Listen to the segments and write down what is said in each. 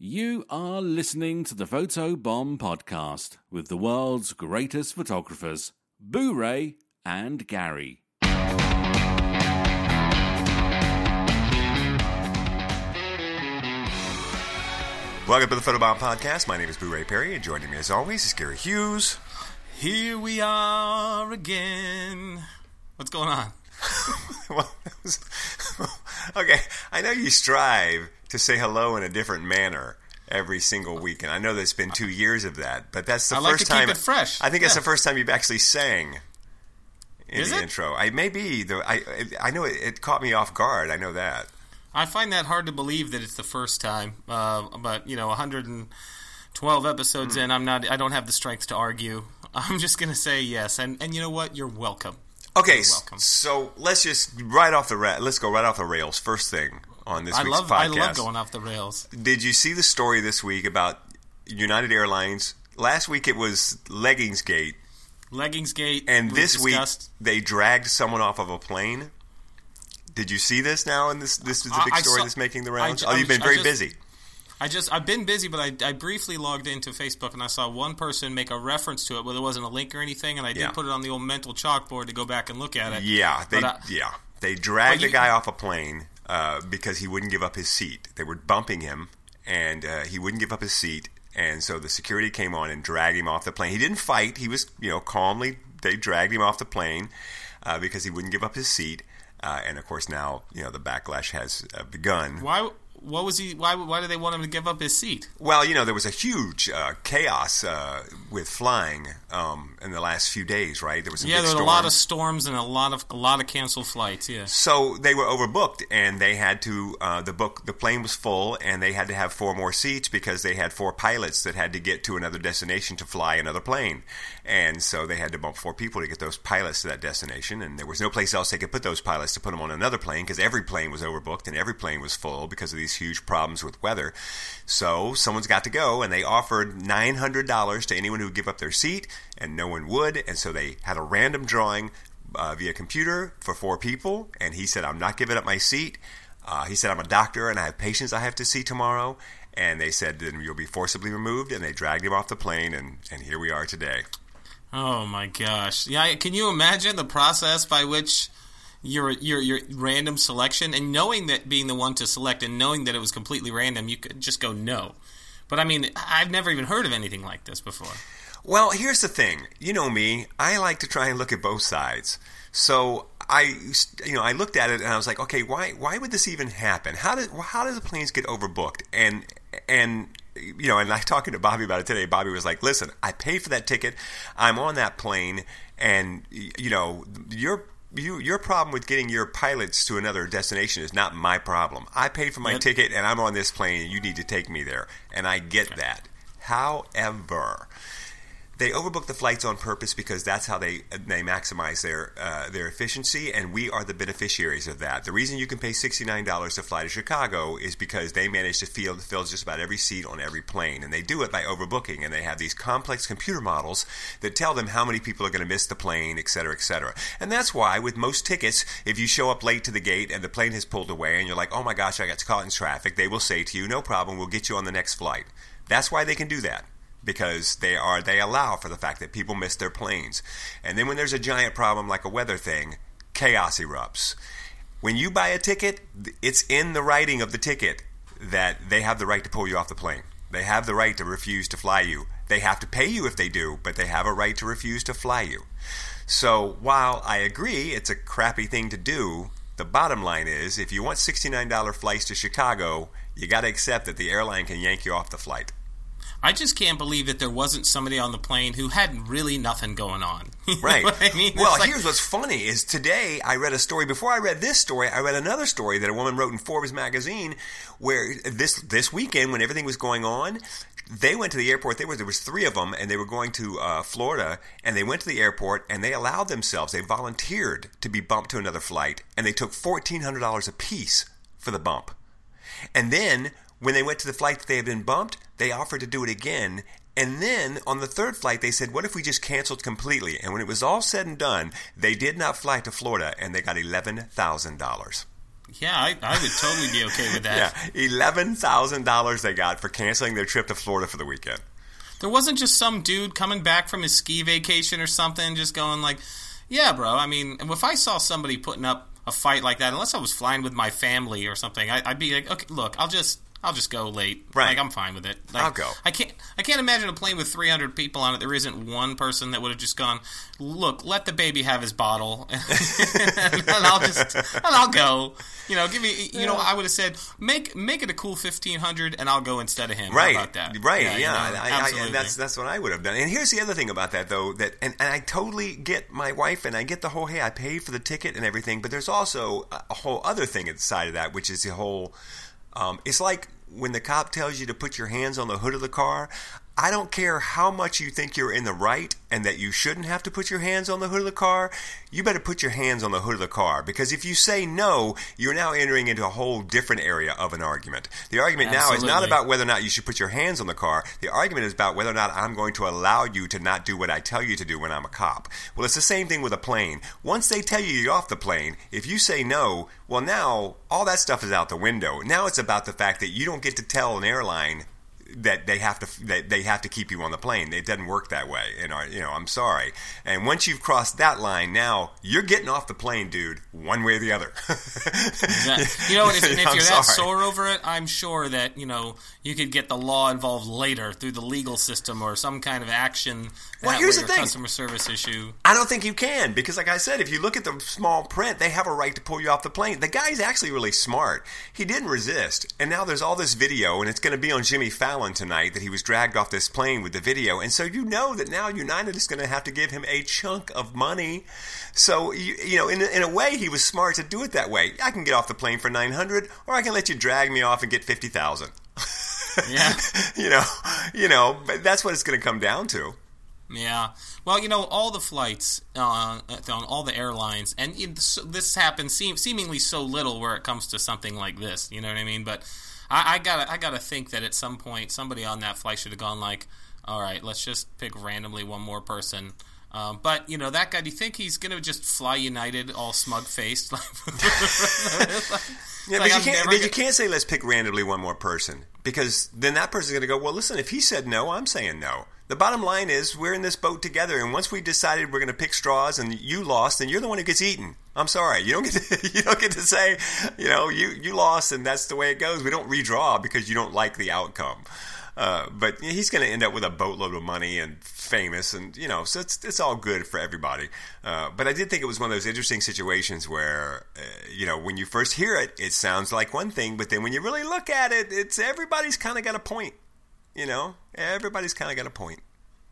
You are listening to the Photo Bomb podcast with the world's greatest photographers, Boo Ray and Gary. Welcome to the Photobomb Podcast. My name is Boo Ray Perry, and joining me as always is Gary Hughes. Here we are again. What's going on? well, that was, okay, I know you strive to say hello in a different manner every single week, and I know there's been two years of that, but that's the I like first keep time. it fresh. I think that's Yeah. the first time you've actually sang in Is the it? intro. I maybe the I I know it, it caught me off guard. I know that. I find that hard to believe that it's the first time. Uh, but you know, 112 episodes Hmm. in, I'm not. I don't have the strength to argue. I'm just going to say yes, and and you know what? You're welcome. Okay, You're s- welcome. so let's just right off the ra- let's go right off the rails. First thing on this I week's love. podcast. I love going off the rails. Did you see the story this week about United Airlines? Last week it was Leggings Gate, Leggings gate. and was this discussed. week they dragged someone off of a plane. Did you see this now? And this this is the big I story saw- that's making the rounds. ju- oh, you've been I very just- busy. I just I've been busy, but I, I briefly logged into Facebook and I saw one person make a reference to it, but there wasn't a link or anything, and I did Yeah. put it on the old mental chalkboard to go back and look at it. Yeah, they uh, yeah they dragged but a guy off a plane uh, because he wouldn't give up his seat. They were bumping him, and uh, he wouldn't give up his seat. And so the security came on and dragged him off the plane. He didn't fight. He was you know calmly. They dragged him off the plane uh, because he wouldn't give up his seat. Uh, and of course now you know the backlash has uh, begun. Why? What was he? Why? Why did they want him to give up his seat? Well, you know, there was a huge uh, chaos uh, with flying um, in the last few days, right? There was some Yeah, there were a lot of storms. storms and a lot of a lot of canceled flights. Yeah. So they were overbooked, and they had to. Uh, the book, the plane was full, and they had to have four more seats because they had four pilots that had to get to another destination to fly another plane, and so they had to bump four people to get those pilots to that destination. And there was no place else they could put those pilots to put them on another plane because every plane was overbooked and every plane was full because of these huge problems with weather. So someone's got to go, and they offered nine hundred dollars to anyone who would give up their seat, and no one would, and so they had a random drawing uh, via computer for four people, and he said, "I'm not giving up my seat." Uh, he said, "I'm a doctor and I have patients I have to see tomorrow." And they said, "Then you'll be forcibly removed," and they dragged him off the plane, and, and here we are today. Oh my gosh. Yeah. Can you imagine the process by which your your your random selection and knowing that being the one to select and knowing that it was completely random, you could just go no. But I mean, I've never even heard of anything like this before. Well, here's the thing. You know me. I like to try and look at both sides. So I, you know, I looked at it and I was like, okay, why, why would this even happen? How did, how do the planes get overbooked? And, and, you know, and I talking to Bobby about it today. Bobby was like, listen, I paid for that ticket. I'm on that plane, and you know, your you, your problem with getting your pilots to another destination is not my problem. I paid for my Yep. ticket and I'm on this plane and you need to take me there. And I get that. However, they overbook the flights on purpose because that's how they they maximize their uh, their efficiency, and we are the beneficiaries of that. The reason you can pay sixty nine dollars to fly to Chicago is because they manage to fill fill just about every seat on every plane, and they do it by overbooking. And they have these complex computer models that tell them how many people are going to miss the plane, et cetera, et cetera. And that's why with most tickets, if you show up late to the gate and the plane has pulled away, and you're like, oh my gosh, I got caught in traffic, they will say to you, no problem, we'll get you on the next flight. That's why they can do that because they are they allow for the fact that people miss their planes. And then when there's a giant problem like a weather thing, chaos erupts. When you buy a ticket, it's in the writing of the ticket that they have the right to pull you off the plane. They have the right to refuse to fly you. They have to pay you if they do, but they have a right to refuse to fly you. So while I agree it's a crappy thing to do, the bottom line is if you want $69 flights to Chicago, you got to accept that the airline can yank you off the flight. I just can't believe that there wasn't somebody on the plane who had really nothing going on. Right. I mean, well, like- here's what's funny is today I read a story. Before I read this story, I read another story that a woman wrote in Forbes magazine, where this this weekend when everything was going on, they went to the airport. There was there was three of them, and they were going to uh, Florida, and they went to the airport, and they allowed themselves, they volunteered to be bumped to another flight, and they took fourteen hundred dollars a piece for the bump. And then when they went to the flight that they had been bumped, they offered to do it again. And then on the third flight, they said, What if we just canceled completely? And when it was all said and done, they did not fly to Florida and they got $11,000. Yeah, I, I would totally be okay with that. Yeah, eleven thousand dollars they got for canceling their trip to Florida for the weekend. There wasn't just some dude coming back from his ski vacation or something, just going like, "Yeah, bro." I mean, if I saw somebody putting up a fight like that, unless I was flying with my family or something, I, would be like, "Okay, look, I'll just I'll just go late. Right. Like I'm fine with it. Like, I'll go. I can't. I can't imagine a plane with 300 people on it. There isn't one person that would have just gone. Look, let the baby have his bottle, and, I'll just and I'll go. You know, give me. You know, I would have said make make it a cool 1500, and I'll go instead of him. Right. How about that? Right. Yeah. you know, I, I, absolutely. that's that's what I would have done. And here's the other thing about that, though, that and, and I totally get my wife, and I get the whole hey, I paid for the ticket and everything, but there's also a whole other thing inside of that, which is the whole. Um, it's like when the cop tells you to put your hands on the hood of the car, I don't care how much you think you're in the right and that you shouldn't have to put your hands on the hood of the car, you better put your hands on the hood of the car because if you say no, you're now entering into a whole different area of an argument. The argument now is not about whether or not you should put your hands on the car. The argument is about whether or not I'm going to allow you to not do what I tell you to do when I'm a cop. Well, it's the same thing with a plane. Once they tell you you're off the plane, if you say no, well, now all that stuff is out the window. Now it's about the fact that you don't get to tell an airline that they have to that they have to keep you on the plane. It doesn't work that way. And our, you know, I'm sorry. And once you've crossed that line, now you're getting off the plane, dude, one way or the other. Exactly. You know, if, if you're that sore over it, I'm sure that you know you could get the law involved later through the legal system or some kind of action. Well, here's the thing. customer service issue. I don't think you can because, like I said, if you look at the small print, they have a right to pull you off the plane. The guy's actually really smart. He didn't resist, and now there's all this video, and it's going to be on Jimmy Fallon tonight that he was dragged off this plane with the video, and so you know that now United is going to have to give him a chunk of money. So you, you know, in a- in a way, he was smart to do it that way. I can get off the plane for nine hundred, or I can let you drag me off and get fifty thousand. Yeah. you know, you know, but that's what it's going to come down to. Yeah. Well, you know, all the flights uh, on all the airlines, and this happens seem, seemingly so little where it comes to something like this. You know what I mean? But I, I gotta, I gotta think that at some point somebody on that flight should have gone like, "All right, let's just pick randomly one more person." Um, but you know that guy. Do you think he's gonna just fly United, all smug faced? Yeah, Like, but, you can't, but gonna- can't say let's pick randomly one more person because then that person's going to go, well, listen, if he said no, I'm saying no. The bottom line is we're in this boat together, and once we decided we're going to pick straws and you lost, then you're the one who gets eaten. I'm sorry, you don't get to, you don't get to say, you know, you you lost, and that's the way it goes. We don't redraw because you don't like the outcome. Uh, but he's going to end up with a boatload of money and famous, and you know, so it's it's all good for everybody. Uh, but I did think it was one of those interesting situations where, uh, you know, when you first hear it, it sounds like one thing, but then when you really look at it, it's everybody's kind of got a point. You know, everybody's kind of got a point.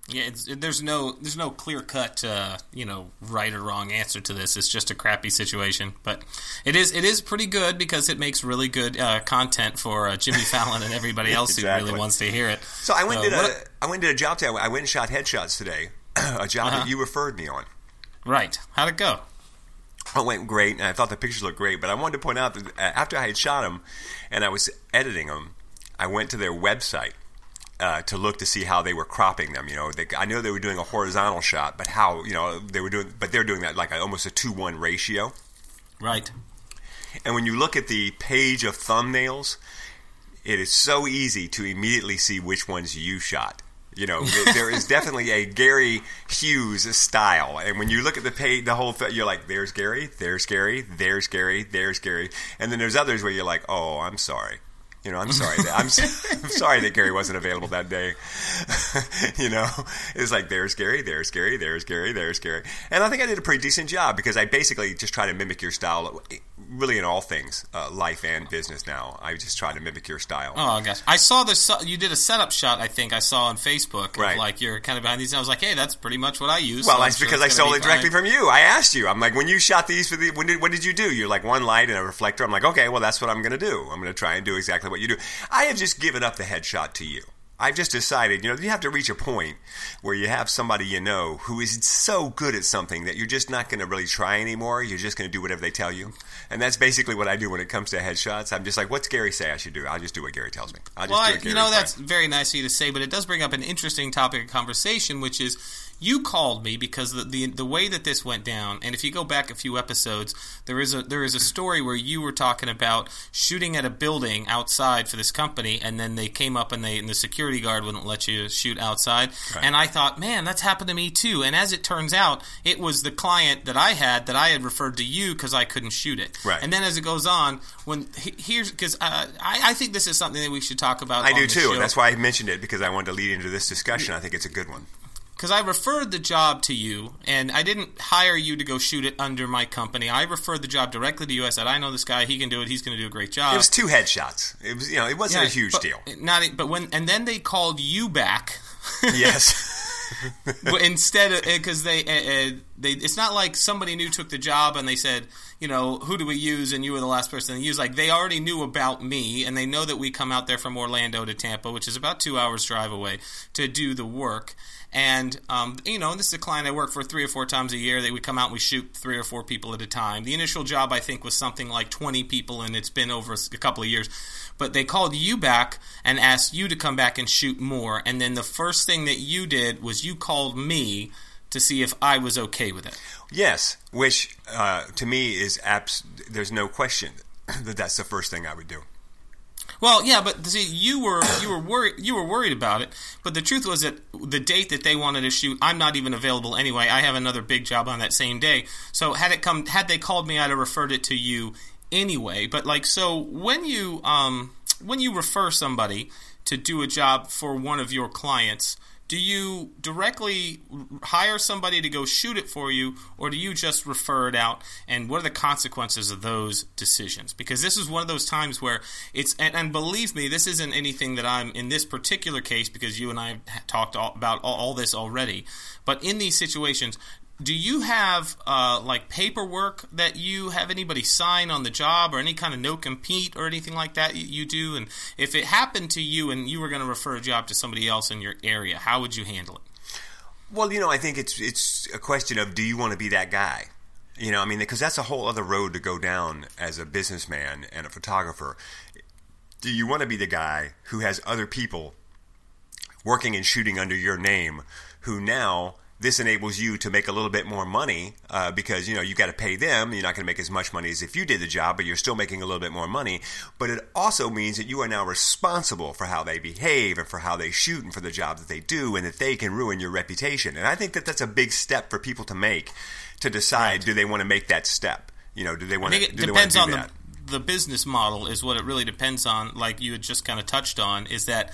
Yeah, it's, there's no there's no clear cut uh, you know right or wrong answer to this. It's just a crappy situation, but it is it is pretty good because it makes really good uh, content for uh, Jimmy Fallon and everybody else who really wants to hear it. So I went Uh, and did what a I went did a job today. I went and shot headshots today, a job Uh-huh. that you referred me on. right? How'd it go? It went great, and I thought the pictures looked great. But I wanted to point out that uh, after I had shot them and I was editing them, I went to their website uh, to look to see how they were cropping them. You know, they, I know they were doing a horizontal shot, but how you know they were doing, but they're doing that like a, almost a two one ratio. Right. And when you look at the page of thumbnails, it is so easy to immediately see which ones you shot. You know, there is definitely a Gary Hughes style, and when you look at the page, the whole th- you're like, "There's Gary, there's Gary, there's Gary, there's Gary," and then there's others where you're like, "Oh, I'm sorry." You know, I'm sorry. That, I'm, I'm sorry that Gary wasn't available that day. you know, it's like there's Gary, there's Gary, there's Gary, there's Gary, and I think I did a pretty decent job because I basically just try to mimic your style, really in all things, uh, life and business. Now, I just try to mimic your style. Oh gosh, I saw this. You did a setup shot. I think I saw on Facebook. of, Right. like you're kind of behind these. And I was like, hey, that's pretty much what I use. Well, so that's sure because I stole be it directly fine. from you. I asked you. I'm like, when you shot these for the, when did, what did you do? You're like one light and a reflector. I'm like, okay, well, that's what I'm going to do. I'm going to try and do exactly what you do. I have just given up the headshot to you. I've just decided, you know, you have to reach a point where you have somebody you know who is so good at something that you're just not going to really try anymore. You're just going to do whatever they tell you. And that's basically what I do when it comes to headshots. I'm just like, what's Gary say I should do? I'll just do what Gary tells me. I'll just well, do I, you know, that's very nice of you to say, but it does bring up an interesting topic of conversation, which is you called me because the, the, the way that this went down, and if you go back a few episodes, there is a there is a story where you were talking about shooting at a building outside for this company, and then they came up and they and the security guard wouldn't let you shoot outside, Right. and I thought, man, that's happened to me too. And as it turns out, it was the client that I had that I had referred to you because I couldn't shoot it. Right. And then as it goes on, when he- here's because uh, I, I think this is something that we should talk about. I do too, show. and that's why I mentioned it because I wanted to lead into this discussion. I think it's a good one. Because I referred the job to you, and I didn't hire you to go shoot it under my company. I referred the job directly to you. I said, "I know this guy; he can do it. He's going to do a great job." It was two headshots. It was, you know, it wasn't Yeah, a huge but- deal. Not, but when and then they called you back. Yes. But instead because they uh, they it's not like somebody new took the job and they said you know who do we use? And you were the last person to use like they already knew about me and they know that we come out there from Orlando to Tampa which is about two hours drive away to do the work. And um, you know this is a client I work for three or four times a year. That we come out and we shoot three or four people at a time. The initial job I think was something like 20 people and it's been over a couple of years but they called you back and asked you to come back and shoot more. And then the first thing that you did was you called me to see if I was okay with it. yes, which uh, to me is abs- there's no question that that's the first thing I would do. Well, yeah, but see, you were you were worried you were worried about it. But the truth was that the date that they wanted to shoot, I'm not even available anyway. I have another big job on that same day. So had it come, had they called me, I'd have referred it to you anyway. But like, so when you um when you refer somebody to do a job for one of your clients. Do you directly hire somebody to go shoot it for you, or do you just refer it out? And what are the consequences of those decisions? Because this is one of those times where it's, and, and believe me, this isn't anything that I'm in this particular case because you and I have talked all, about all, all this already. But in these situations, do you have uh, like paperwork that you have anybody sign on the job or any kind of no compete or anything like that you, do? And if it happened to you and you were going to refer a job to somebody else in your area, how would you handle it? Well, you know, I think it's it's a question of do you want to be that guy? You know, I mean, because that's a whole other road to go down as a businessman and a photographer. Do you want to be the guy who has other people working and shooting under your name who now this enables you to make a little bit more money uh, because you know you got to pay them. You're not going to make as much money as if you did the job, but you're still making a little bit more money. But it also means that you are now responsible for how they behave and for how they shoot and for the job that they do, and that they can ruin your reputation. And I think that that's a big step for people to make to decide do they want to make that step. You know, do they want to? it do they want depends do on that? the the business model is what it really depends on. Like you had just kind of touched on, is that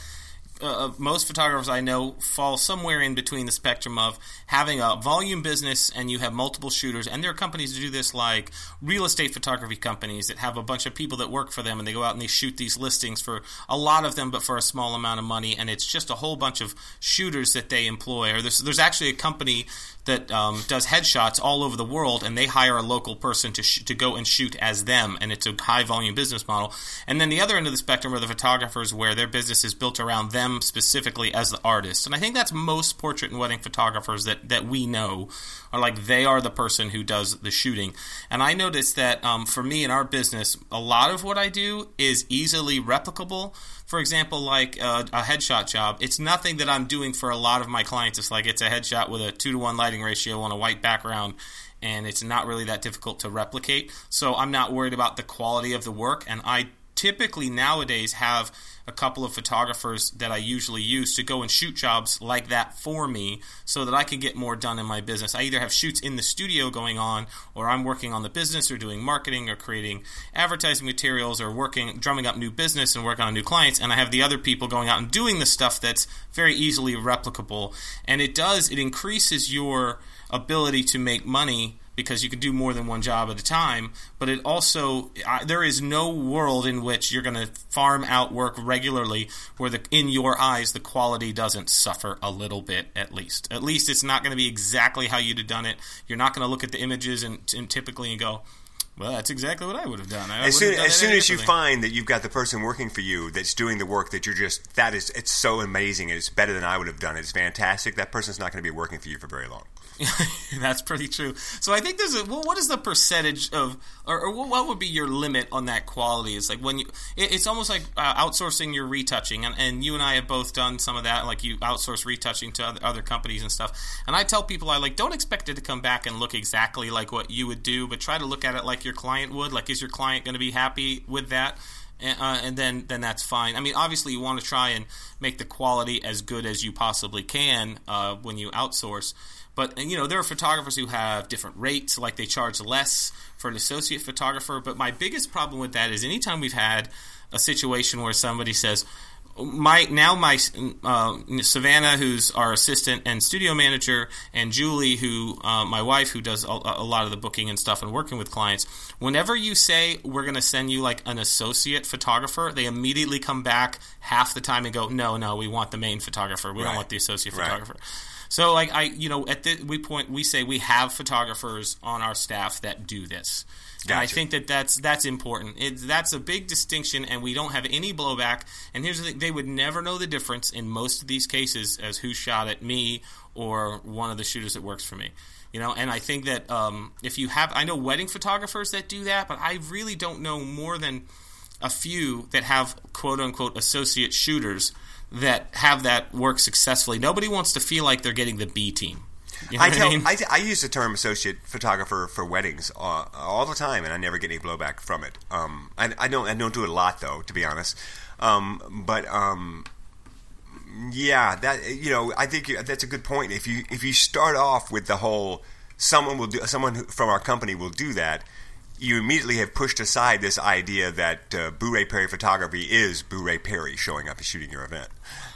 uh, most photographers I know fall somewhere in between the spectrum of having a volume business and you have multiple shooters. And there are companies that do this, like real estate photography companies that have a bunch of people that work for them and they go out and they shoot these listings for a lot of them, but for a small amount of money. And it's just a whole bunch of shooters that they employ. Or there's, there's actually a company that um, does headshots all over the world, and they hire a local person to sh- to go and shoot as them, and it's a high volume business model. And then the other end of the spectrum are the photographers, where their business is built around them specifically as the artist. And I think that's most portrait and wedding photographers that that we know are like they are the person who does the shooting. And I noticed that um, for me in our business, a lot of what I do is easily replicable for example, like uh, a headshot job, it's nothing that I'm doing for a lot of my clients. It's like it's a headshot with a two to one ratio on a white background, and it's not really that difficult to replicate. So I'm not worried about the quality of the work, and I typically nowadays have a couple of photographers that I usually use to go and shoot jobs like that for me so that I can get more done in my business. I either have shoots in the studio going on or I'm working on the business or doing marketing or creating advertising materials or working drumming up new business and working on new clients and I have the other people going out and doing the stuff that's very easily replicable and it does it increases your ability to make money because you can do more than one job at a time. But it also I, there is no world in which you're going to farm out work regularly where the in your eyes the quality doesn't suffer a little bit at least. At least it's not going to be exactly how you'd have done it. You're not going to look at the images and, and typically and go. Well, that's exactly what I would have done. I As soon have done as soon as you find that you've got the person working for you that's doing the work that you're just that is it's so amazing it's better than I would have done. It's fantastic. That person's not going to be working for you for very long. That's pretty true. So I think there's a well. What is the percentage of, or, or what would be your limit on that quality? It's like when you, it, it's almost like uh, outsourcing your retouching, and, and you and I have both done some of that. Like you outsource retouching to other, other companies and stuff. And I tell people, I like don't expect it to come back and look exactly like what you would do, but try to look at it like your client would. Like, is your client going to be happy with that? And, uh, and then then that's fine. I mean, obviously, you want to try and make the quality as good as you possibly can uh, when you outsource. But you know, there are photographers who have different rates, like they charge less for an associate photographer. But my biggest problem with that is anytime we've had a situation where somebody says, my now my uh, Savannah, who's our assistant and studio manager, and Julie, who uh, my wife, who does a, a, lot of the booking and stuff and working with clients. Whenever you say we're going to send you like an associate photographer, they immediately come back half the time and go, "No, no, we want the main photographer. We Right. don't want the associate Right. photographer." So, like I, you know, at the we point we say we have photographers on our staff that do this. And I think that that's that's important. It, that's a big distinction, and we don't have any blowback. And here's the thing: they would never know the difference in most of these cases as who shot at me or one of the shooters that works for me. You know, and I think that um, if you have, I know wedding photographers that do that, but I really don't know more than a few that have quote unquote associate shooters that have that work successfully. Nobody wants to feel like they're getting the B team. You know I tell I mean? I, I use the term associate photographer for weddings uh, all the time, and I never get any blowback from it. Um, I, I don't I don't do it a lot though, to be honest. Um, but um, yeah, that you know, I think that's a good point. If you if you start off with the whole someone will do someone from our company will do that. You immediately have pushed aside this idea that uh, Perry photography is Boo Perry showing up and shooting your event.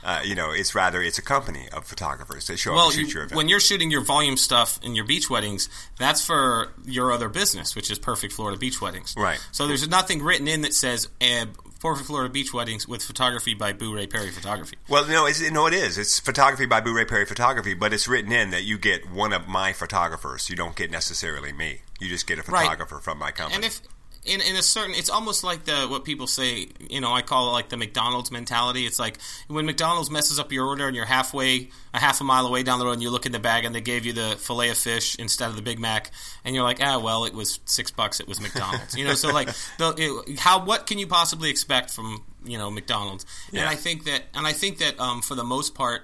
Uh, you know, it's rather it's a company of photographers that show up and shoot you- your event. when you're shooting your volume stuff in your beach weddings, that's for your other business, which is Perfect Florida Beach Weddings. Right. So there's nothing written in that says uh, Perfect Florida Beach Weddings with photography by Boo Ray Perry Photography. Well, no, it's, no, it is. It's photography by Boo Ray Perry Photography, but it's written in that you get one of my photographers. You don't get necessarily me. You just get a Right. photographer from my company. And if in, in a certain, it's almost like the what people say. You know, I call it like the McDonald's mentality. It's like when McDonald's messes up your order and you're halfway, a half a mile away down the road, and you look in the bag and they gave you the fillet of fish instead of the Big Mac, and you're like, ah, well, it was six bucks. It was McDonald's. you know, so like, the, it, how what can you possibly expect from you know McDonald's? And I think that, and I think that um, for the most part.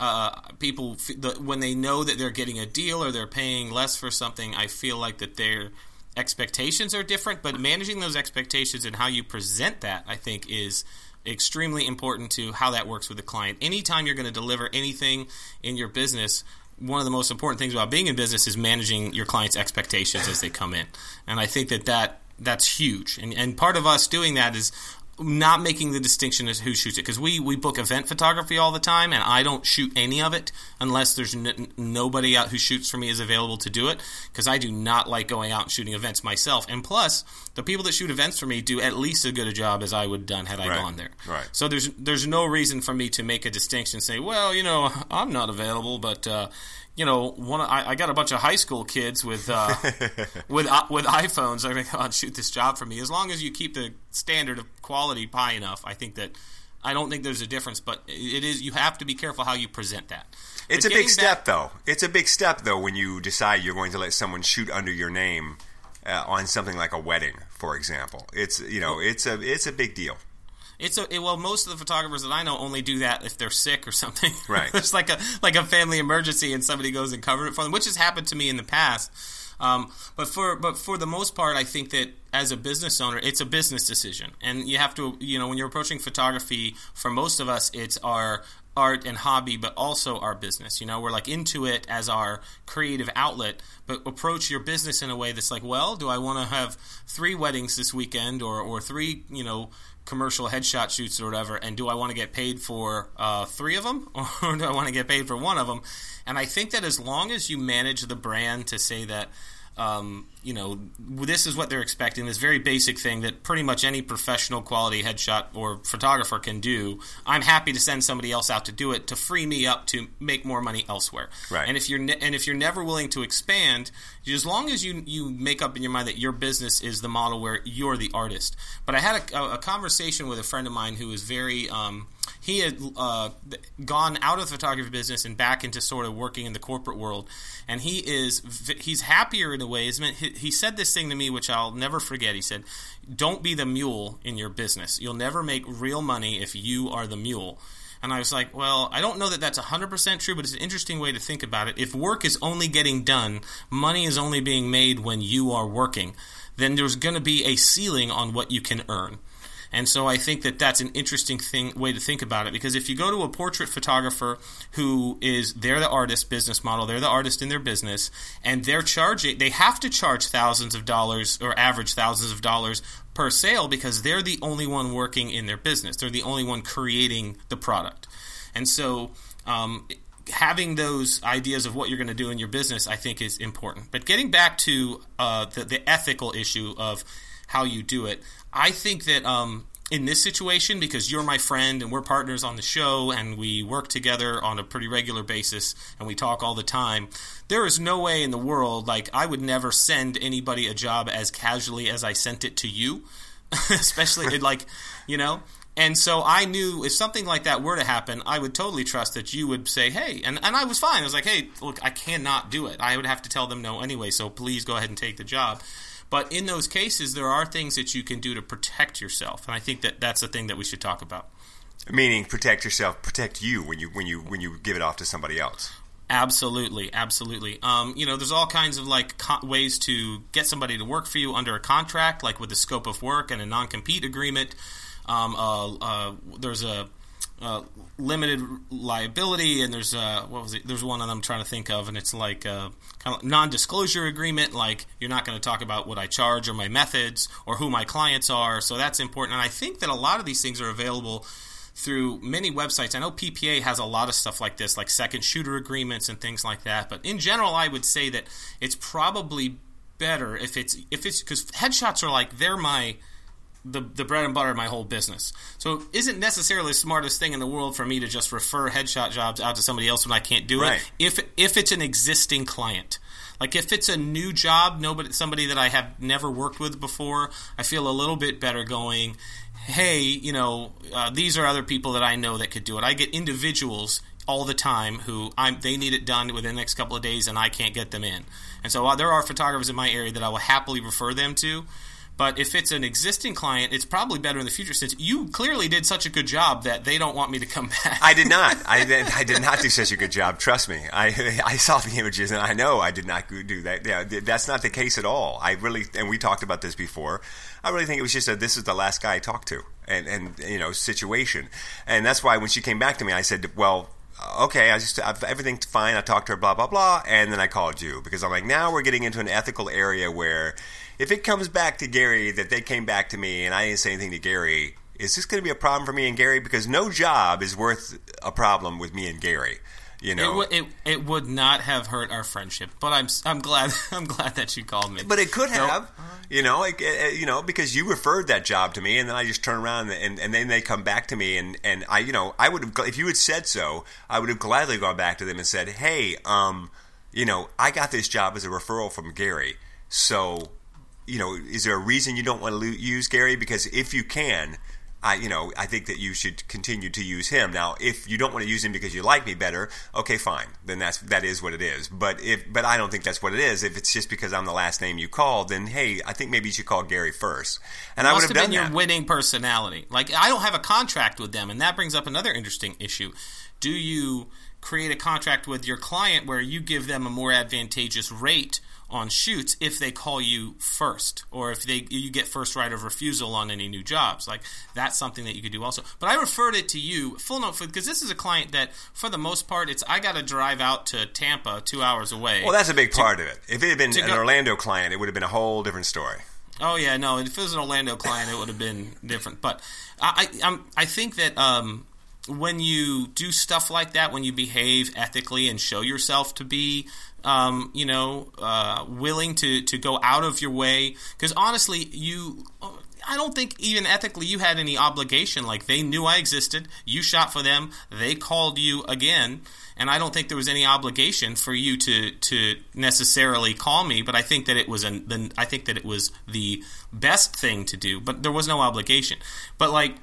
Uh, people, the, when they know that they're getting a deal or they're paying less for something, I feel like that they're expectations are different, but managing those expectations and how you present that, I think, is extremely important to how that works with the client. Anytime you're going to deliver anything in your business, one of the most important things about being in business is managing your client's expectations as they come in. And I think that, that that's huge. And, and part of us doing that is not making the distinction as who shoots it because we, we book event photography all the time and I don't shoot any of it unless there's n- nobody out who shoots for me is available to do it because I do not like going out and shooting events myself and plus the people that shoot events for me do at least as good a job as I would have done had I Right. gone there Right. so there's there's no reason for me to make a distinction say well you know I'm not available but uh, you know, one I, I got a bunch of high school kids with uh, with uh, with iPhones. I'm like, oh, shoot this job for me. As long as you keep the standard of quality high enough, I think that I don't think there's a difference. But it is you have to be careful how you present that. it's But a big step, back- though. It's a big step, though, when you decide you're going to let someone shoot under your name uh, on something like a wedding, for example. It's you know, it's a it's a big deal. It's a it, well, most of the photographers that I know only do that if they're sick or something. Right. It's like a like a family emergency, and somebody goes and covers it for them, which has happened to me in the past. Um, but for but for the most part, I think that as a business owner, it's a business decision, and you have to you know when you're approaching photography, for most of us, it's our art and hobby, but also our business. You know, we're like into it as our creative outlet, but approach your business in a way that's like, well, do I want to have three weddings this weekend, or or three you know commercial headshot shoots or whatever, and do I want to get paid for uh, three of them, or do I want to get paid for one of them? And I think that as long as you manage the brand to say that um, you know, this is what they're expecting. This very basic thing that pretty much any professional quality headshot or photographer can do. I'm happy to send somebody else out to do it to free me up to make more money elsewhere. Right. And if you're ne- and if you're never willing to expand, as long as you you make up in your mind that your business is the model where you're the artist. But I had a, a conversation with a friend of mine who was very. Um, he had uh, gone out of the photography business and back into sort of working in the corporate world, and he is he's happier in a way. He said this thing to me, which I'll never forget. He said, "Don't be the mule in your business. You'll never make real money if you are the mule." And I was like, well, I don't know that that's 100% true, but it's an interesting way to think about it. If work is only getting done, money is only being made when you are working, then there's going to be a ceiling on what you can earn. And so I think that that's an interesting thing way to think about it because if you go to a portrait photographer who is they're the artist business model, they're the artist in their business, and they're charging they have to charge thousands of dollars or average thousands of dollars per sale because they're the only one working in their business. They're the only one creating the product. And so um, having those ideas of what you're going to do in your business, I think, is important. But getting back to uh, the, the ethical issue of how you do it. I think that um, in this situation, because you're my friend and we're partners on the show and we work together on a pretty regular basis and we talk all the time, there is no way in the world, like, I would never send anybody a job as casually as I sent it to you, especially, like, you know? And so I knew if something like that were to happen, I would totally trust that you would say, hey, and, and I was fine. I was like, hey, look, I cannot do it. I would have to tell them no anyway, so please go ahead and take the job. But in those cases, there are things that you can do to protect yourself, and I think that that's the thing that we should talk about. Meaning, protect yourself, protect you when you when you when you give it off to somebody else. Absolutely, absolutely. Um, you know, there's all kinds of like co- ways to get somebody to work for you under a contract, like with the scope of work and a non-compete agreement. Um, uh, uh, there's a uh, limited liability, and there's uh, what was it? There's one them I'm trying to think of, and it's like a uh, kind of non-disclosure agreement. Like you're not going to talk about what I charge or my methods or who my clients are. So that's important, and I think that a lot of these things are available through many websites. I know PPA has a lot of stuff like this, like second shooter agreements and things like that. But in general, I would say that it's probably better if it's if it's because headshots are like they're my the, the bread and butter of my whole business. So it isn't necessarily the smartest thing in the world for me to just refer headshot jobs out to somebody else when I can't do right. it. If if it's an existing client. Like if it's a new job, nobody somebody that I have never worked with before, I feel a little bit better going, "Hey, you know, uh, these are other people that I know that could do it." I get individuals all the time who I'm they need it done within the next couple of days and I can't get them in. And so uh, there are photographers in my area that I will happily refer them to. But if it's an existing client, it's probably better in the future since you clearly did such a good job that they don't want me to come back. I did not. I did, I did not do such a good job. Trust me. I I saw the images and I know I did not do that. Yeah, that's not the case at all. I really and we talked about this before. I really think it was just a this is the last guy I talked to and and you know situation. And that's why when she came back to me, I said, well okay, I just I've, everything's fine. I talked to her, blah blah blah, and then I called you because I'm like, now we're getting into an ethical area where if it comes back to Gary that they came back to me and I didn't say anything to Gary, is this going to be a problem for me and Gary? Because no job is worth a problem with me and Gary. You know, it, w- it, it would not have hurt our friendship, but I'm I'm glad I'm glad that you called me. But it could have, you know, like, you know, because you referred that job to me, and then I just turn around and, and then they come back to me, and, and I, you know, I would have if you had said so, I would have gladly gone back to them and said, hey, um, you know, I got this job as a referral from Gary, so you know, is there a reason you don't want to use Gary? Because if you can, I, you know, I think that you should continue to use him. Now, if you don't want to use him because you like me better, okay, fine. Then that's that is what it is. But if, but I don't think that's what it is. If it's just because I'm the last name you called, then hey, I think maybe you should call Gary first. And it I would have, have done been your that. winning personality. Like I don't have a contract with them, and that brings up another interesting issue. Do you create a contract with your client where you give them a more advantageous rate? On shoots if they call you first or if they you get first right of refusal on any new jobs. Like that's something that you could do also. But i referred it to you full note because this is a client that for the most part it's i got to drive out to tampa two hours away well that's a big to, part of it. If it had been an go, orlando client it would have been a whole different story. Oh yeah no if it was an orlando client it would have been different. But i i, I'm, I think that um, when you do stuff like that, when you behave ethically and show yourself to be, um, you know, uh, willing to, to go out of your way, because honestly, you. I don't think even ethically you had any obligation. Like they knew I existed. You shot for them. They called you again, and I don't think there was any obligation for you to to necessarily call me. But I think that it was an the, I think that it was the best thing to do. But there was no obligation. But like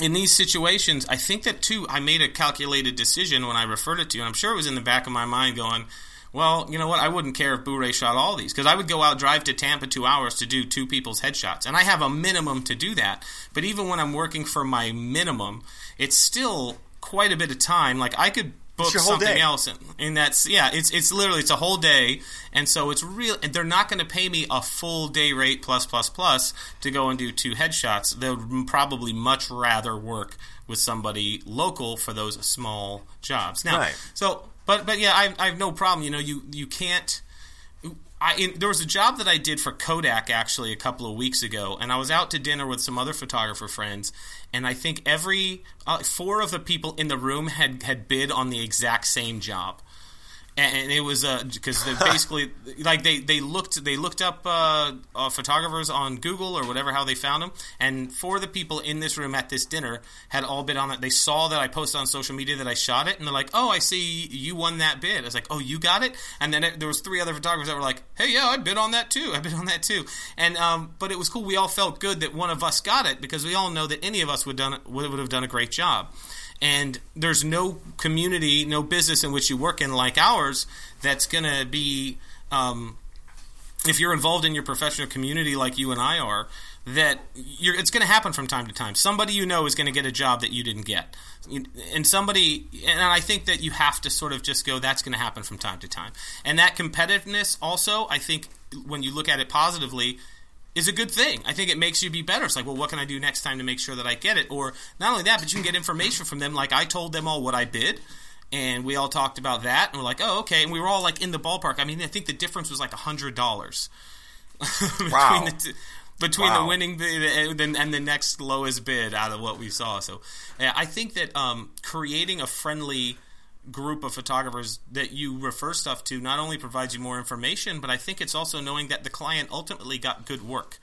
in these situations, I think that too, I made a calculated decision when I referred it to you, and I'm sure it was in the back of my mind going, well, you know what? I wouldn't care if Boo-Ray shot all these because I would go out drive to Tampa two hours to do two people's headshots, and I have a minimum to do that. But even when I'm working for my minimum, it's still quite a bit of time. Like I could book something day. else, and, and that's yeah. It's it's literally it's a whole day, and so it's real. And they're not going to pay me a full day rate plus plus plus to go and do two headshots. They would probably much rather work with somebody local for those small jobs. Now, Right. so but but yeah, I, I have no problem. You know, you you can't. I, in, there was a job that I did for Kodak actually a couple of weeks ago, and I was out to dinner with some other photographer friends, and I think every uh, four of the people in the room had had bid on the exact same job, and, it was because they basically like they, they looked they looked up uh, uh, photographers on Google or whatever how they found them, and four of the people in this room at this dinner had all bid on it. They saw that I posted on social media that I shot it, and they're like, "Oh, I see you won that bid." I was like, "Oh, you got it?" And then it, there was three other photographers that were like, "Hey, yeah, I bid on that too. I bid on that too." And um, but it was cool. We all felt good that one of us got it because we all know that any of us would done would, would have done a great job and there's no community, no business in which you work in like ours that's going to be, um, if you're involved in your professional community like you and I are, that it's going to happen from time to time. Somebody you know is going to get a job that you didn't get, and somebody, and I think that you have to sort of just go, that's going to happen from time to time, and that competitiveness also, I think, when you look at it positively is a good thing. I think it makes you be better. It's like, well, what can I do next time to make sure that I get it? Or not only that, but you can get information from them. Like I told them all what I bid, and we all talked about that, and we're like, oh, okay, and we were all like in the ballpark. I mean, I think the difference was like a hundred dollars between Wow. the two. Between Wow. the winning bid and the, and the next lowest bid out of what we saw, so yeah, I think that um, creating a friendly group of photographers that you refer stuff to not only provides you more information, but I think it's also knowing that the client ultimately got good work.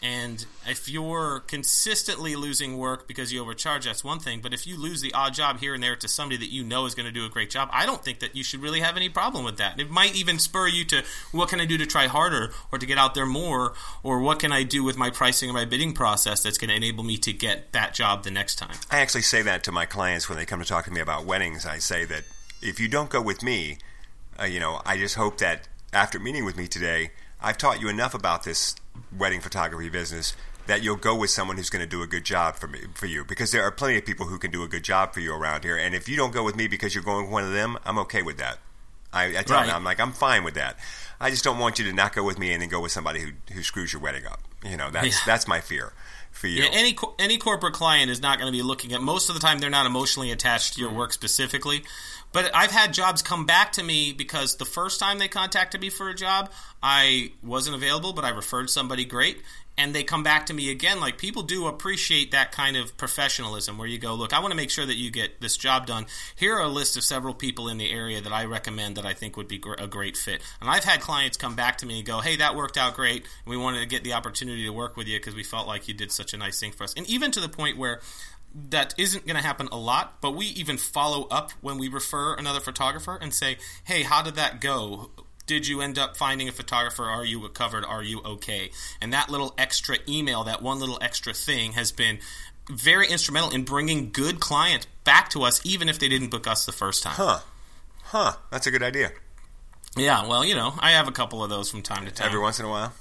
And if you're consistently losing work because you overcharge, that's one thing. But if you lose the odd job here and there to somebody that you know is going to do a great job, I don't think that you should really have any problem with that. It might even spur you to what can I do to try harder or to get out there more, or what can I do with my pricing or my bidding process that's going to enable me to get that job the next time. I actually say that to my clients when they come to talk to me about weddings. I say that if you don't go with me, uh, you know, I just hope that after meeting with me today, I've taught you enough about this wedding photography business that you'll go with someone who's going to do a good job for me for you. Because there are plenty of people who can do a good job for you around here. And if you don't go with me because you're going with one of them i'm okay with that. I, I tell Right. them i'm like i'm fine with that. I just don't want you to not go with me and then go with somebody who, who screws your wedding up. You know that's Yeah. that's my fear for you Yeah, any any corporate client is not going to be looking at. Most of the time, they're not emotionally attached to your work specifically. But I've had jobs come back to me because the first time they contacted me for a job, I wasn't available, but I referred somebody great, and they come back to me again. Like people do appreciate that kind of professionalism, where you go, look, I want to make sure that you get this job done. Here are a list of several people in the area that I recommend that I think would be a great fit. And I've had clients come back to me and go, hey, that worked out great. We wanted to get the opportunity to work with you because we felt like you did such a nice thing for us. And even to the point where that isn't going to happen a lot, but we even follow up when we refer another photographer and say, "Hey, how did that go? Did you end up finding a photographer? Are you covered? Are you okay?" And that little extra email, that one little extra thing, has been very instrumental in bringing good clients back to us, even if they didn't book us the first time. huh huh that's a good idea Yeah, well, you know, I have a couple of those from time to time. every once in a while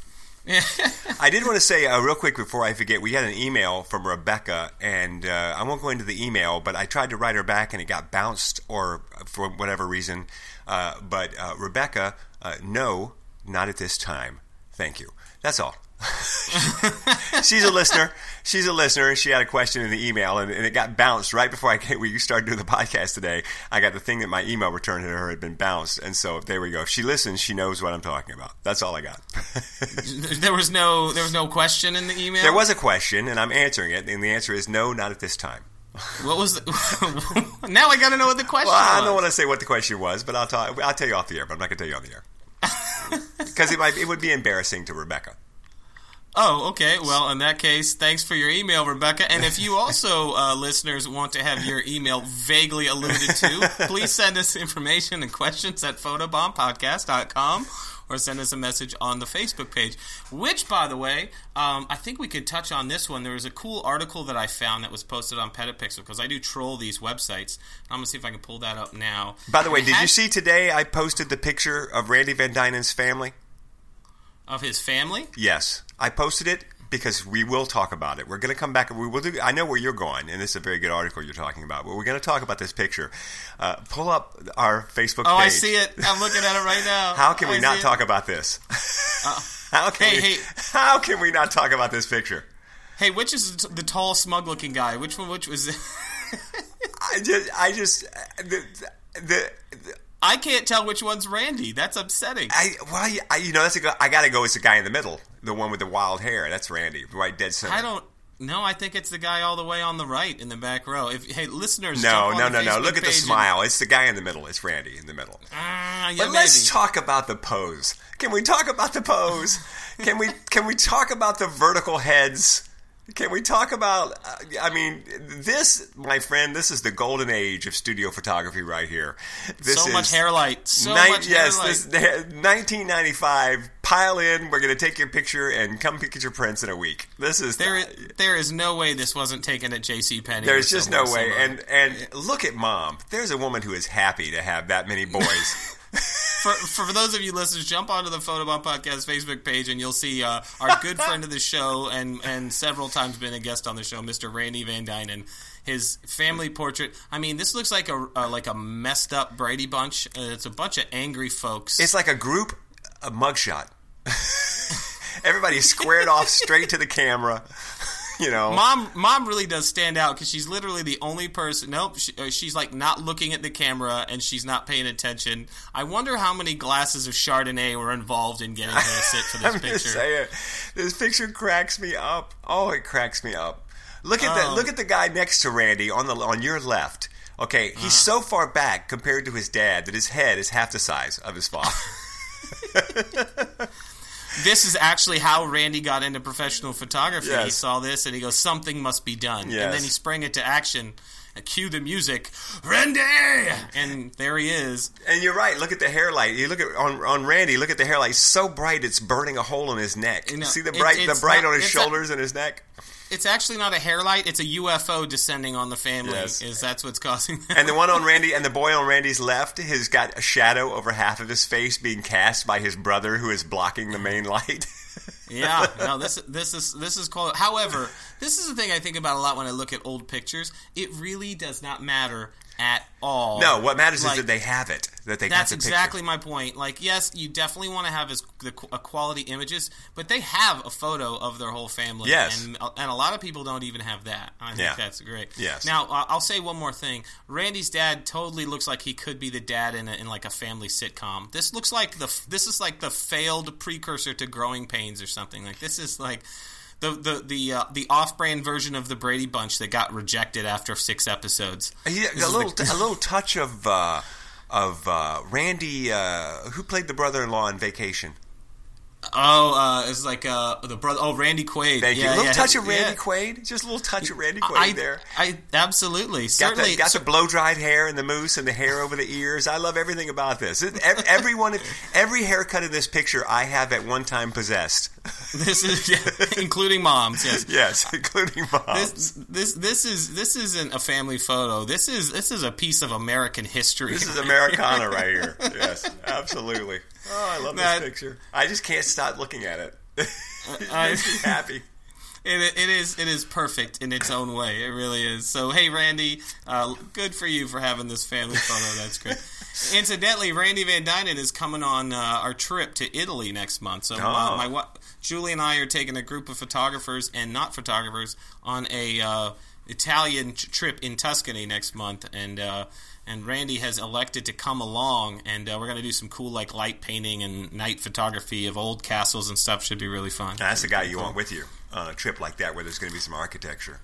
I did want to say uh, real quick before I forget, we had an email from Rebecca, and uh, I won't go into the email, but I tried to write her back and it got bounced, or for whatever reason. Uh, but uh, Rebecca, uh, no, not at this time. Thank you. That's all. She's a listener. She's a listener. She had a question in the email, and, and it got bounced right before I came, we started doing the podcast today. I got the thing that my email returned to her had been bounced, and so there we go. If she listens, she knows what I'm talking about. That's all I got. there was no there was no question in the email. There was a question, and I'm answering it, and the answer is no, not at this time. What was? The, now I got to know what the question Well, I don't want to say what the question was, but I'll tell I'll tell you off the air. But I'm not going to tell you on the air because it might it would be embarrassing to Rebecca. Oh, okay. Well, in that case, thanks for your email, Rebecca. And if you also, uh, listeners, want to have your email vaguely alluded to, please send us information and questions at photobombpodcast.com or send us a message on the Facebook page. Which, by the way, um, I think we could touch on this one. There was a cool article that I found that was posted on Petapixel because I do troll these websites. I'm going to see if I can pull that up now. By the way, did you see today? I posted the picture of Randy Van Dynen's family. Of his family? Yes, I posted it because we will talk about it. We're going to come back we will do. I know where you're going, and this is a very good article you're talking about. But we're going to talk about this picture. Uh, pull up our Facebook Oh, page. I see it. I'm looking at it right now. How can we I not see it. talk about this? how can hey, we? hey. How can we not talk about this picture? Hey, which is the tall, smug-looking guy? Which one? Which was? I just, I just, the, the, the I can't tell which one's Randy. That's upsetting. I, well, I, you know, that's a, go- I got to go. with the guy in the middle, the one with the wild hair. That's Randy, right dead center. I don't. No, I think it's the guy all the way on the right in the back row. If hey, listeners, No, no, no, no. Look at the page and- smile. It's the guy in the middle. It's Randy in the middle. Ah, yeah, But let's talk about the pose. Can we talk about the pose? Can we can we talk about the vertical heads? Can we talk about? Uh, I mean, this, my friend, this is the golden age of studio photography right here. This so much hair light. So Nin- much yes, hair light. this, 1995. Pile in. We're going to take your picture and come pick at your prints in a week. This is there, there is no way this wasn't taken at J.C. Penney. There's just no way. And and look at mom. There's a woman who is happy to have that many boys. for, for those of you listeners, jump onto the Photobomb Podcast Facebook page, and you'll see uh, our good friend of the show and and several times been a guest on the show, Mr. Randy Van Duinen. His family portrait. I mean, this looks like a uh, like a messed up Brady Bunch. Uh, it's a bunch of angry folks. It's like a group, a mugshot. Everybody squared off straight to the camera. You know, Mom, mom really does stand out because she's literally the only person. Nope, she, uh, she's like not looking at the camera and she's not paying attention. I wonder how many glasses of Chardonnay were involved in getting her to sit for this I'm picture. just saying, this picture cracks me up. Oh, it cracks me up. Look at the Oh. look at the guy next to Randy on the on your left. Okay, he's so far back compared to his dad that his head is half the size of his father. This is actually how Randy got into professional photography. He saw this and he goes, "Something must be done." Yes. And then he sprang it to action. Cue the music, Randy, and there he is. And you're right. Look at the hair light. You look at on on Randy. Look at the hair light. So bright, it's burning a hole in his neck. You know, See the bright, the bright not- on his it's a- shoulders and his neck. It's actually not a hair light; it's a UFO descending on the family. Yes. Is that's what's causing that? And the one on Randy and the boy on Randy's left has got a shadow over half of his face being cast by his brother, who is blocking the main light. yeah, no, this this is this is called. However, this is the thing I think about a lot when I look at old pictures. It really does not matter at all. no, what matters Like, is that they have it. That they That's got the exactly my point. Like, yes, you definitely want to have as the qu- quality images, but they have a photo of their whole family. Yes. and and a lot of people don't even have that. I think Yeah. that's great. Yes. Now, uh, I'll say one more thing. Randy's dad totally looks like he could be the dad in, a, in like a family sitcom. This looks like the this is like the failed precursor to Growing Pains or something. Like this is like. The the the uh, the off-brand version of the Brady Bunch that got rejected after six episodes. This a little, the- a little touch of uh, of uh, Randy, uh, who played the brother-in-law in Vacation. Oh, uh, it's like uh, the brother. Oh, Randy Quaid. Thank you. Yeah, A little yeah, touch of Randy yeah. Quaid, just a little touch of Randy Quaid I, there. I absolutely Got certainly. the, got so- the blow dried hair and the mousse and the hair over the ears. I love everything about this. It- ev- Everyone, every haircut in this picture, I have at one time possessed. this is yeah, including moms. Yes. Yes, including moms. This this this is this isn't a family photo. This is this is a piece of American history. This is Americana right here. Yes, absolutely. Oh, I love That- this picture. I just can't stop looking at it. it I- makes me happy. It, it is it is perfect in its own way. It really is. So hey, Randy, uh, good for you for having this family photo. That's great. Incidentally, Randy Van Duinen is coming on uh, our trip to Italy next month. So uh, Oh. my wa- Julie and I are taking a group of photographers and not photographers on a uh, Italian t- trip in Tuscany next month, and uh, and Randy has elected to come along, and uh, we're going to do some cool like light painting and night photography of old castles and stuff. Should be really fun. That's the guy you want with you on a trip like that where there's going to be some architecture.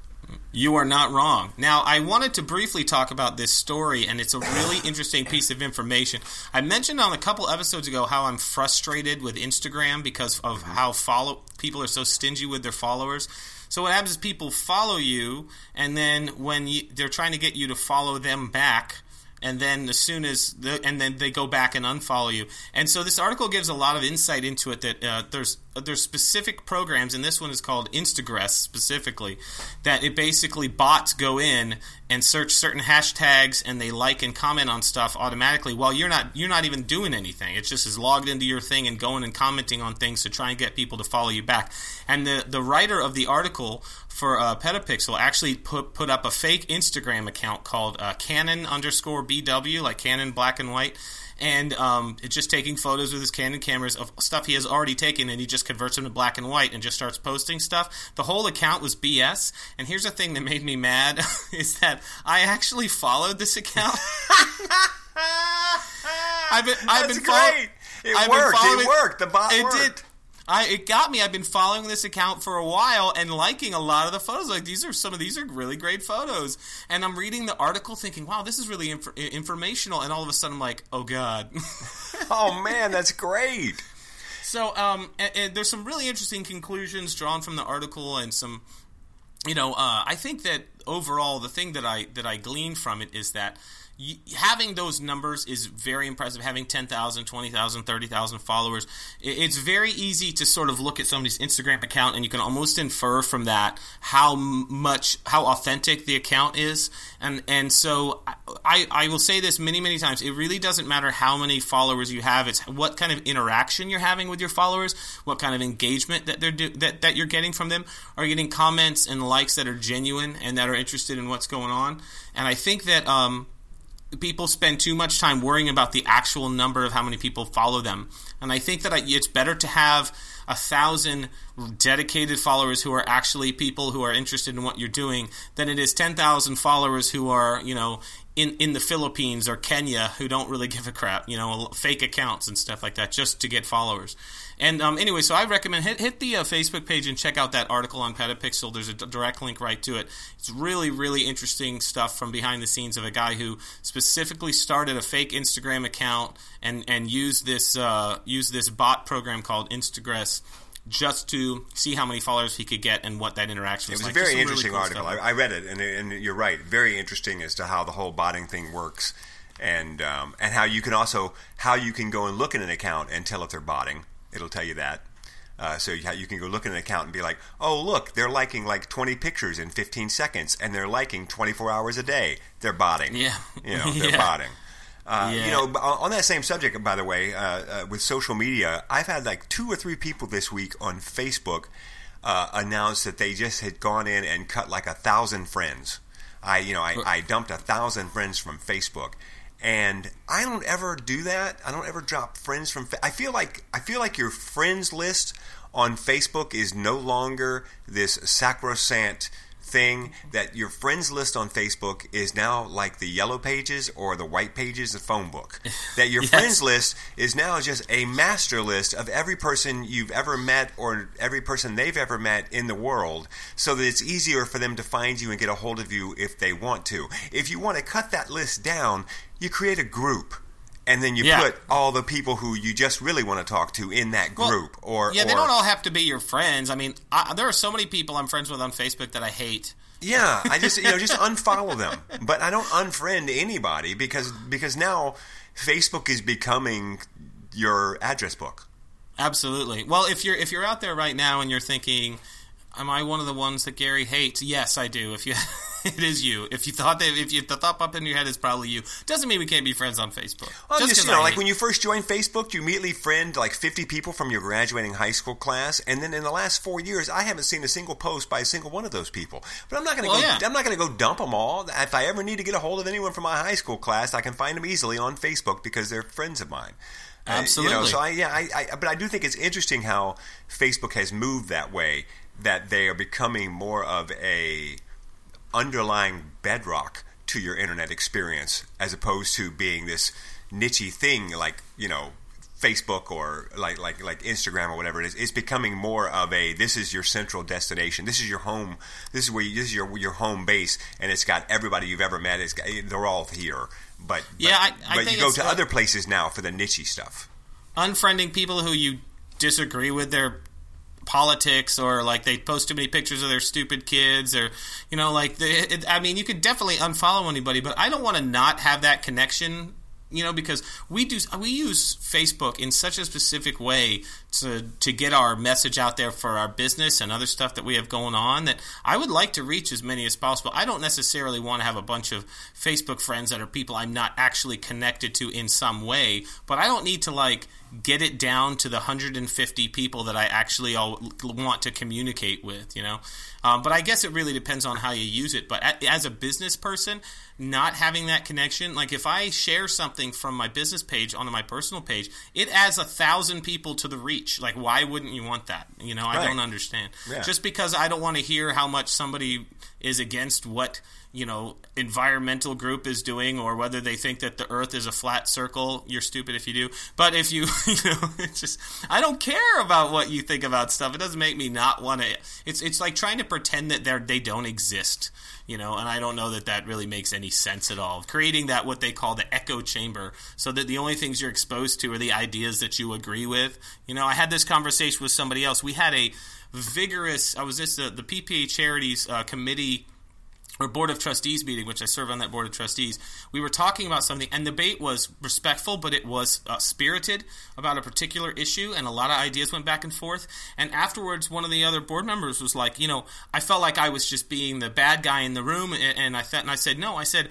You are not wrong. Now, I wanted to briefly talk about this story, and it's a really interesting piece of information. I mentioned on a couple episodes ago how I'm frustrated with Instagram because of how follow people are so stingy with their followers. So what happens is people follow you, and then when you, they're trying to get you to follow them back, and then as soon as the, and then they go back and unfollow you. And so this article gives a lot of insight into it that uh, there's there's specific programs, and this one is called Instagress specifically, that it basically bots go in and search certain hashtags and they like and comment on stuff automatically while you're not you're not even doing anything. It's just is logged into your thing and going and commenting on things to try and get people to follow you back. And the the writer of the article for uh, Petapixel actually put put up a fake Instagram account called uh, Canon underscore BW, like Canon black and white and um, it's just taking photos with his Canon cameras of stuff he has already taken, and he just converts them to black and white and just starts posting stuff. The whole account was BS. And here's the thing that made me mad is that I actually followed this account. I've been, I've That's been great. It I've worked. It worked. The bot it worked. Did. I it got me. I've been following this account for a while and liking a lot of the photos. Like these are some of these are really great photos. And I'm reading the article, thinking, "Wow, this is really inf- informational." And all of a sudden, I'm like, "Oh God!" oh man, that's great. So, um, and, and there's some really interesting conclusions drawn from the article, and some, you know, uh, I think that overall, the thing that I that I gleaned from it is that having those numbers is very impressive. Having 10,000, 20,000, 30,000 followers, it's very easy to sort of look at somebody's Instagram account and you can almost infer from that how much, how authentic the account is. And, and so I, I will say this many, many times. It really doesn't matter how many followers you have. It's what kind of interaction you're having with your followers, what kind of engagement that they're do, that, that you're getting from them. Are you getting comments and likes that are genuine and that are interested in what's going on? And I think that, um, people spend too much time worrying about the actual number of how many people follow them. And I think that it's better to have a thousand dedicated followers who are actually people who are interested in what you're doing than it is 10,000 followers who are, you know, in, in the Philippines or Kenya who don't really give a crap, you know, fake accounts and stuff like that just to get followers. And um, anyway, so I recommend hit, hit the uh, Facebook page and check out that article on Petapixel. There's a d- direct link right to it. It's really, really interesting stuff from behind the scenes of a guy who specifically started a fake Instagram account and and used this uh, used this bot program called Instagress just to see how many followers he could get and what that interaction was. It was like. a very interesting really cool article. I, I, read it, and, and, you're right. Very interesting as to how the whole botting thing works, and um, and how you can also how you can go and look at an account and tell if they're botting. It'll tell you that. Uh, so you, you, can go look at an account and be like, oh, look, they're liking like 20 pictures in 15 seconds, and they're liking 24 hours a day. They're botting. Yeah. You know, they're yeah. botting. Uh, yeah. You know, on that same subject, by the way, uh, uh, with social media, I've had like two or three people this week on Facebook uh, announce that they just had gone in and cut like a thousand friends. I, you know, I, I dumped a thousand friends from Facebook, and I don't ever do that. I don't ever drop friends from. Fa- I feel like I feel like your friends list on Facebook is no longer this sacrosanct thing that your friends list on Facebook is now like the yellow pages or the white pages of phone book. That your yes. friends list is now just a master list of every person you've ever met or every person they've ever met in the world so that it's easier for them to find you and get a hold of you if they want to. If you want to cut that list down, you create a group and then you yeah. put all the people who you just really want to talk to in that group. Well, or yeah, or, they don't all have to be your friends. I mean, I, there are so many people I'm friends with on Facebook that I hate. Yeah, I just you know just unfollow them, but I don't unfriend anybody because because now Facebook is becoming your address book. Absolutely. Well, if you're if you're out there right now and you're thinking, am I one of the ones that Gary hates? Yes, I do. If you it is you. If you thought that, if you, the thought up in your head is probably you, doesn't mean we can't be friends on Facebook. Well, just, just you know, like when you first joined Facebook, you immediately friend like 50 people from your graduating high school class, and then in the last four years, I haven't seen a single post by a single one of those people. But I'm not going to well, go. Yeah. I'm not going to go dump them all. If I ever need to get a hold of anyone from my high school class, I can find them easily on Facebook because they're friends of mine. Absolutely. Uh, you know, so I, yeah, I, I, but I do think it's interesting how Facebook has moved that way. That they are becoming more of a underlying bedrock to your internet experience as opposed to being this nichey thing like you know Facebook or like like like Instagram or whatever it is, it's becoming more of a this is your central destination. This is your home. This is where you, this is your your home base, and it's got everybody you've ever met. It's got, they're all here. But yeah, but, I, I but you go to the- other places now for the nichey stuff. unfriending people who you disagree with their politics or like they post too many pictures of their stupid kids or you know like the, it, i mean you could definitely unfollow anybody but i don't want to not have that connection you know because we do we use facebook in such a specific way to to get our message out there for our business and other stuff that we have going on that i would like to reach as many as possible i don't necessarily want to have a bunch of facebook friends that are people i'm not actually connected to in some way but i don't need to like get it down to the 150 people that I actually all want to communicate with, you know. Um, but I guess it really depends on how you use it. But as a business person, not having that connection, like if I share something from my business page onto my personal page, it adds a thousand people to the reach. Like, why wouldn't you want that? You know, I Right. don't understand. Yeah. Just because I don't want to hear how much somebody is against what you know environmental group is doing or whether they think that the earth is a flat circle you're stupid if you do. But if you you know it's just i don't care about what you think about stuff. It doesn't make me not want to it's it's like trying to pretend that they're they don't exist you know and i don't know that that really makes any sense at all. Creating that what they call the echo chamber so that the only things you're exposed to are the ideas that you agree with. You know i had this conversation with somebody else. We had a vigorous i was just the, the ppa charities uh, committee or board of trustees meeting, which I serve on that board of trustees, we were talking about something, and the debate was respectful, but it was uh, spirited about a particular issue, and a lot of ideas went back and forth. And afterwards, one of the other board members was like, you know, I felt like I was just being the bad guy in the room, and, and I thought, and I said, no, I said,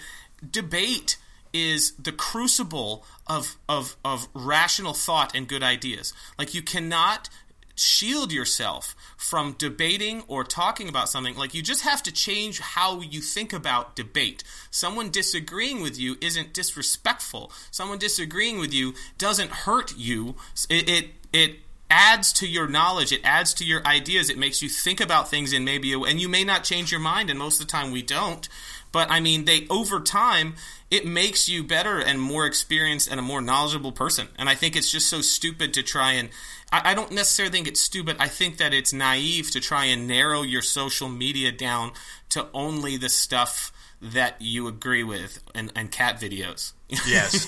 debate is the crucible of, of of rational thought and good ideas. Like you cannot shield yourself from debating or talking about something. Like you just have to change how you think about debate. Someone disagreeing with you isn't disrespectful. Someone disagreeing with you doesn't hurt you. It it, it adds to your knowledge. It adds to your ideas. It makes you think about things in maybe a, and you may not change your mind. And most of the time we don't. But I mean, they over time it makes you better and more experienced and a more knowledgeable person. And I think it's just so stupid to try and. I, I don't necessarily think it's stupid. I think that it's naive to try and narrow your social media down to only the stuff that you agree with and, and cat videos. Yes.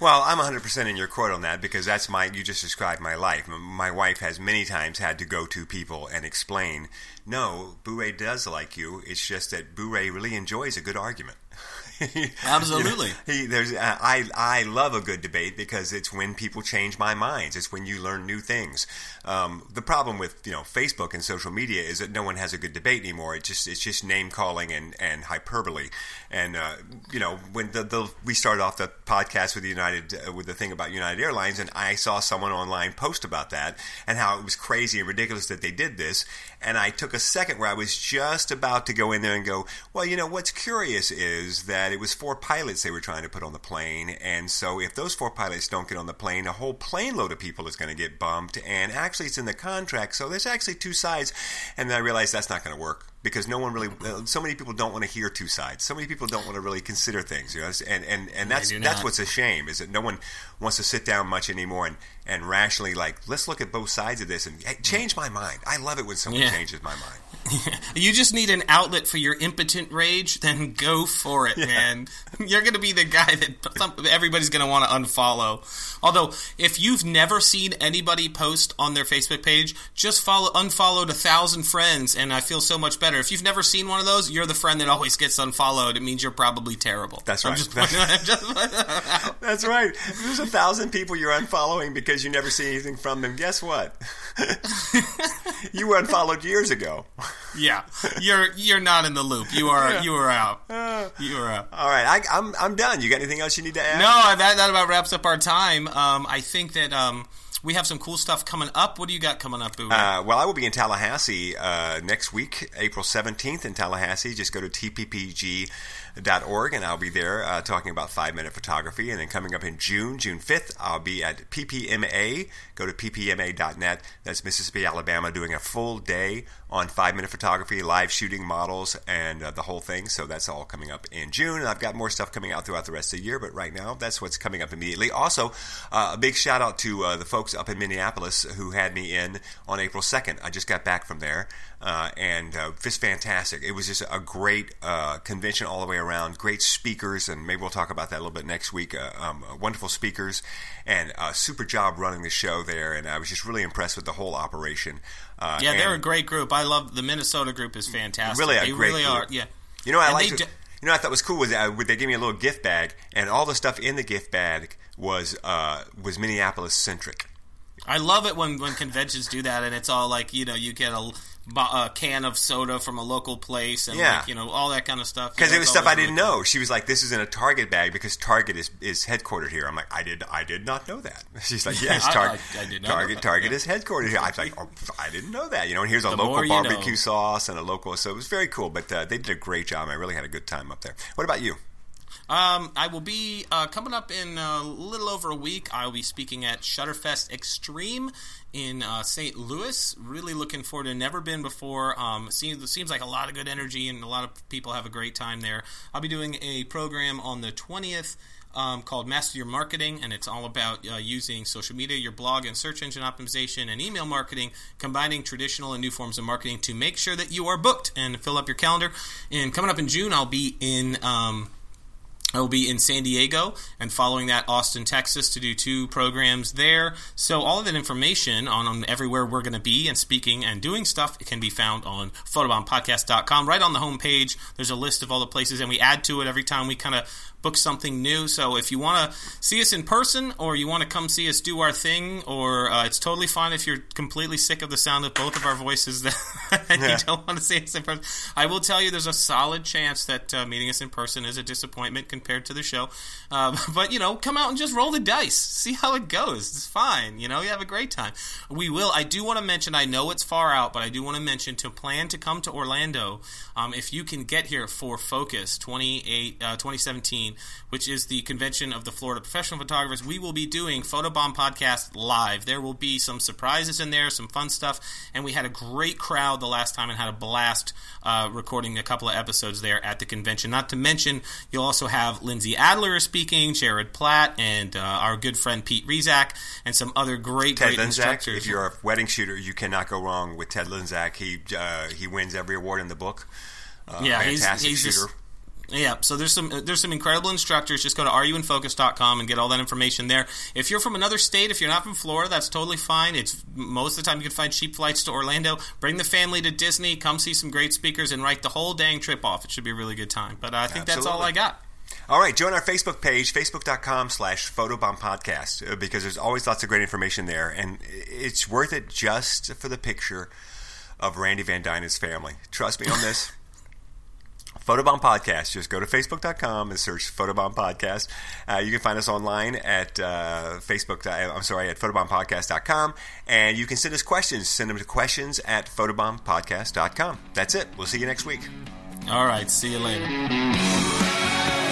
Well, I'm 100% in your quote on that because that's my, you just described my life. My wife has many times had to go to people and explain, no, Boo-Ray does like you. It's just that Boo-Ray really enjoys a good argument. Absolutely. You know, he, there's, uh, I, I love a good debate because it's when people change my minds. It's when you learn new things. Um, the problem with you know Facebook and social media is that no one has a good debate anymore. It just it's just name calling and, and hyperbole. And uh, you know when the, the we started off the podcast with United uh, with the thing about United Airlines, and I saw someone online post about that and how it was crazy and ridiculous that they did this. And I took a second where I was just about to go in there and go, well, you know what's curious is that it was four pilots they were trying to put on the plane, and so if those four pilots don't get on the plane, a whole plane load of people is going to get bumped. And actually, it's in the contract, so there's actually two sides. And then I realized that's not going to work because no one really, uh, so many people don't want to hear two sides. So many people don't want to really consider things, you know. And and and that's that's what's a shame is that no one wants to sit down much anymore and and rationally like let's look at both sides of this and hey, change my mind. I love it when someone Yeah. changes my mind. You just need an outlet for your impotent rage, then go for it, man. You're going to be the guy that some, everybody's going to want to unfollow. Although, if you've never seen anybody post on their Facebook page, just follow unfollowed a thousand friends, and I feel so much better. If you've never seen one of those, you're the friend that always gets unfollowed. It means you're probably terrible. That's I'm right. I'm just pointing that out. That's right. There's a thousand people you're unfollowing because you never see anything from them. Guess what? you were unfollowed years ago. yeah, you're you're not in the loop. You are Yeah. you are out. Uh, You are out. all right, I, I'm I'm done. You got anything else you need to add? No, that, that about wraps up our time. Um, I think that um, we have some cool stuff coming up. What do you got coming up, Boo? Uh, well, I will be in Tallahassee uh, next week, April 17th in Tallahassee. Just go to tppg.org and I'll be there uh, talking about five minute photography. And then coming up in June, June 5th, I'll be at PPMA. Go to ppma.net. That's Mississippi, Alabama, doing a full day on five minute photography, live shooting models, and uh, the whole thing. So that's all coming up in June. And I've got more stuff coming out throughout the rest of the year, but right now, that's what's coming up immediately. Also, uh, a big shout out to uh, the folks up in Minneapolis who had me in on April 2nd. I just got back from there, uh, and uh, just fantastic. It was just a great uh, convention all the way around. Great speakers, and maybe we'll talk about that a little bit next week. Uh, um, wonderful speakers, and a super job running the show there. And I was just really impressed with the whole operation. Uh, yeah, they're a great group. I love the Minnesota group is fantastic. Really, a they great really group. are. Yeah, You know, I like. do- you know, what I thought was cool was uh, they gave me a little gift bag, and all the stuff in the gift bag was uh, was Minneapolis centric. I love it when, when conventions do that, and it's all like you know you get a, a can of soda from a local place, and Yeah. like, you know all that kind of stuff. Because it was stuff I didn't really cool. know. She was like, "This is in a Target bag because Target is, is headquartered here." I'm like, "I did I did not know that." She's like, "Yes, I- Target I- I did not Target that, Target yeah. is headquartered here." I was like, oh, "I didn't know that." You know, and here's a The local barbecue know. sauce and a local. So it was very cool. But uh, they did a great job. I really had a good time up there. What about you? Um, I will be uh, coming up in a little over a week. I will be speaking at Shutterfest Extreme in uh, St. Louis. Really looking forward to. Never been before. Um, seems seems like a lot of good energy and a lot of people have a great time there. I'll be doing a program on the twentieth. Um, called Master Your Marketing, and it's all about uh, using social media, your blog, and search engine optimization and email marketing, combining traditional and new forms of marketing to make sure that you are booked and fill up your calendar. And coming up in June, I'll be in. Um, I will be in San Diego and following that Austin, Texas to do two programs there. So all of that information on, on everywhere we're going to be and speaking and doing stuff can be found on photobombpodcast.com. Right on the homepage, there's a list of all the places and we add to it every time we kind of book something new. So if you want to see us in person or you want to come see us do our thing, or uh, it's totally fine if you're completely sick of the sound of both of our voices and yeah. you don't want to see us in person. I will tell you, there's a solid chance that uh, meeting us in person is a disappointment compared to the show. Uh, but you know, come out and just roll the dice, see how it goes. It's fine. You know, you have a great time. We will. I do want to mention. I know it's far out, but I do want to mention to plan to come to Orlando. Um, if you can get here for Focus 28, uh, 2017 which is the convention of the Florida Professional Photographers. We will be doing Photobomb Podcast live. There will be some surprises in there, some fun stuff, and we had a great crowd the last time and had a blast uh, recording a couple of episodes there at the convention. Not to mention, you'll also have Lindsay Adler speaking, Jared Platt, and uh, our good friend Pete Rizak, and some other great, Ted great Linzak, instructors. If you're a wedding shooter, you cannot go wrong with Ted Linzak. He uh, he wins every award in the book. Uh, yeah, he's, he's shooter. Just, yeah. So there's some there's some incredible instructors. Just go to ruinfocus.com and get all that information there. If you're from another state, if you're not from Florida, that's totally fine. It's most of the time you can find cheap flights to Orlando. Bring the family to Disney. Come see some great speakers and write the whole dang trip off. It should be a really good time. But I think that's all I got. All right, join our Facebook page, facebook.com slash photobomb podcast, uh, because there's always lots of great information there, and it's worth it just for the picture of Randy Van Dyne's family. Trust me on this. Photobomb Podcast. Just go to facebook.com and search Photobomb Podcast. Uh, you can find us online at uh, Facebook. I'm sorry, at photobombpodcast.com. And you can send us questions. Send them to questions at photobombpodcast.com. That's it. We'll see you next week. All right. See you later.